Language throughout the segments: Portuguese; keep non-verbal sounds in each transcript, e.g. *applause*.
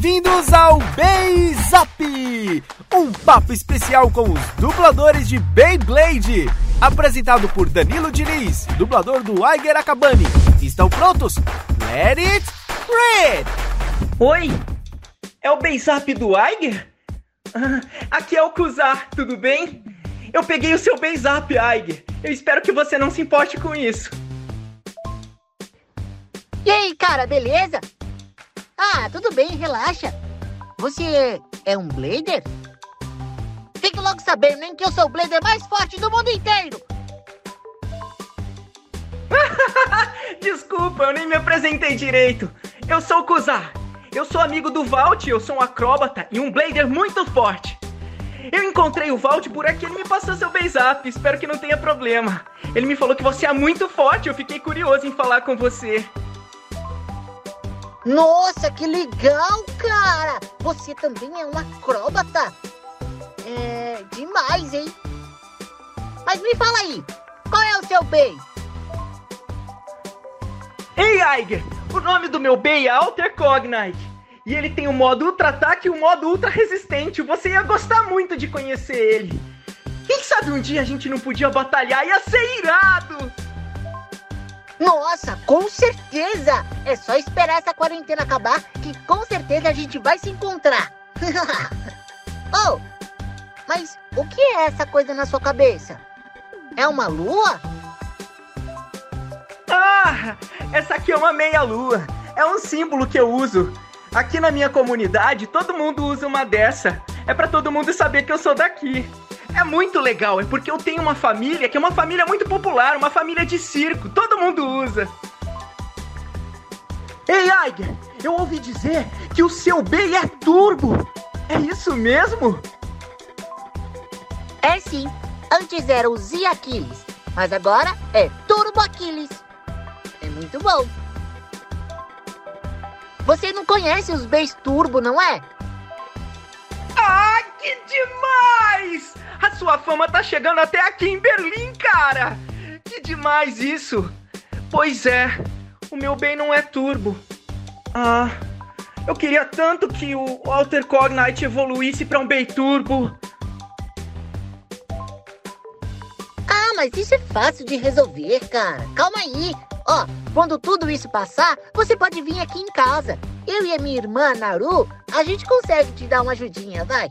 Bem-vindos ao Beizap, um papo especial com os dubladores de Beyblade, apresentado por Danilo Diniz, dublador do Aiger Akabani. Estão prontos? Let it read! Oi, é o Beizap do Aiger? Ah, aqui é o Kuzar, tudo bem? Eu peguei o seu Beizap, Aiger. Eu espero que você não se importe com isso. E aí, cara, beleza? Ah, tudo bem, relaxa. Você é um Blader? Fique logo sabendo, nem que eu sou o Blader mais forte do mundo inteiro. *laughs* Desculpa, eu nem me apresentei direito. Eu sou o Kuzar. Eu sou amigo do Valt, eu sou um acróbata e um Blader muito forte. Eu encontrei o Valt por aqui, ele me passou seu base up, espero que não tenha problema. Ele me falou que você é muito forte, eu fiquei curioso em falar com você. Nossa, que legal, cara! Você também é um acróbata? É demais, hein? Mas me fala aí, qual é o seu bem? Ei, Aiger! O nome do meu bem é Alter Cognite. E ele tem o modo Ultra Ataque e o modo Ultra Resistente. Você ia gostar muito de conhecer ele. Quem sabe um dia a gente não podia batalhar? Ia ser irado! Nossa, com certeza! É só esperar essa quarentena acabar que com certeza a gente vai se encontrar. *laughs* oh, mas o que é essa coisa na sua cabeça? É uma lua? Ah, essa aqui é uma meia-lua. É um símbolo que eu uso. Aqui na minha comunidade, todo mundo usa uma dessa. É para todo mundo saber que eu sou daqui. É muito legal, é porque eu tenho uma família que é uma família muito popular, uma família de circo, todo mundo usa. Ei, Aiger, eu ouvi dizer que o seu B é turbo. É isso mesmo? É sim. Antes era o Z Aquiles, mas agora é Turbo Aquiles. É muito bom. Você não conhece os Bs Turbo, não é? Ah, que demais! Sua fama tá chegando até aqui em Berlim, cara! Que demais isso! Pois é, o meu bem não é turbo. Ah, eu queria tanto que o Alter Cognite evoluísse para um bem turbo. Ah, mas isso é fácil de resolver, cara. Calma aí. Ó, quando tudo isso passar, você pode vir aqui em casa. Eu e a minha irmã, Naru, a gente consegue te dar uma ajudinha, vai.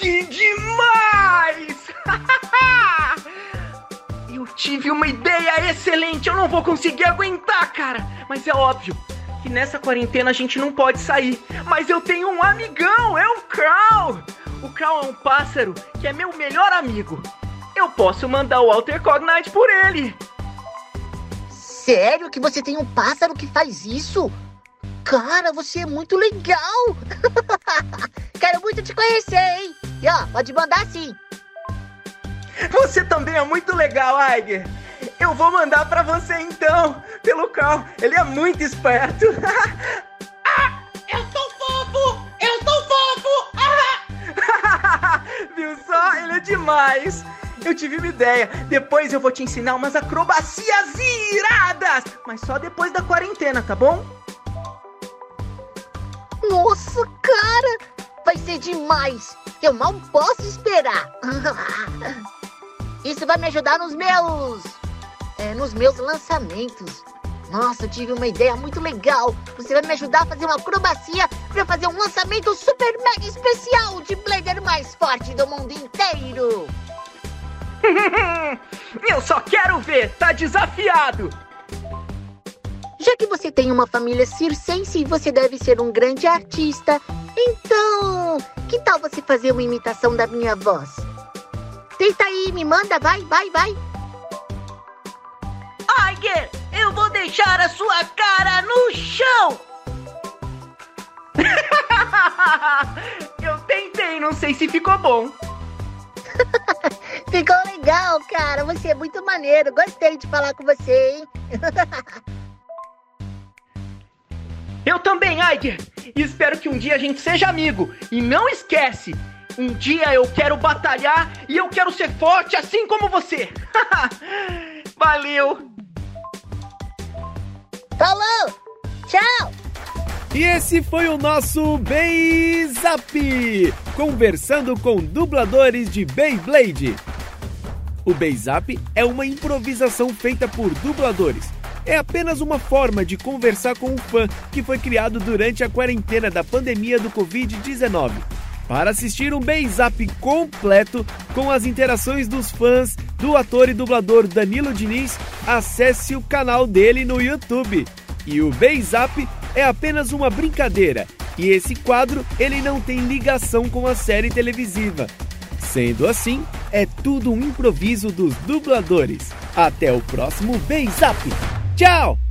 Que demais! *laughs* Eu tive uma ideia excelente, eu não vou conseguir aguentar, cara. Mas é óbvio que nessa quarentena a gente não pode sair. Mas eu tenho um amigão, é o Crow. O Crow é um pássaro que é meu melhor amigo. Eu posso mandar o Alter Cognite por ele. Sério que você tem um pássaro que faz isso? Cara, você é muito legal! *laughs* Quero muito te conhecer, hein? E ó, pode mandar sim. Você também é muito legal, Aiger. Eu vou mandar para você então, pelo Cal. Ele é muito esperto. *laughs* ah, eu sou fofo! Eu sou fofo! Ah! *laughs* Viu só? Ele é demais. Eu tive uma ideia. Depois eu vou te ensinar umas acrobacias iradas. Mas só depois da quarentena, tá bom? Nossa, cara! Vai ser demais! Eu mal posso esperar! Isso vai me ajudar nos meus. É, nos meus lançamentos. Nossa, eu tive uma ideia muito legal. Você vai me ajudar a fazer uma acrobacia para fazer um lançamento super mega especial de Blader mais forte do mundo inteiro. *laughs* eu só quero ver, tá desafiado! Já que você tem uma família circense, você deve ser um grande artista. Então, que tal você fazer uma imitação da minha voz? Tenta aí, me manda, vai, vai, vai. Aiger, eu vou deixar a sua cara no chão! *laughs* eu tentei, não sei se ficou bom. *laughs* ficou legal, cara. Você é muito maneiro. Gostei de falar com você, hein? *laughs* Eu também, Aiger! E espero que um dia a gente seja amigo. E não esquece, um dia eu quero batalhar e eu quero ser forte assim como você. *laughs* Valeu! Falou! Tchau! E esse foi o nosso Beizap, conversando com dubladores de Beyblade. O Beizap é uma improvisação feita por dubladores. É apenas uma forma de conversar com um fã que foi criado durante a quarentena da pandemia do Covid-19. Para assistir um Beizap completo com as interações dos fãs do ator e dublador Danilo Diniz, acesse o canal dele no YouTube. E o Beizap é apenas uma brincadeira, e esse quadro ele não tem ligação com a série televisiva. Sendo assim, é tudo um improviso dos dubladores. Até o próximo Beizap. Tchau!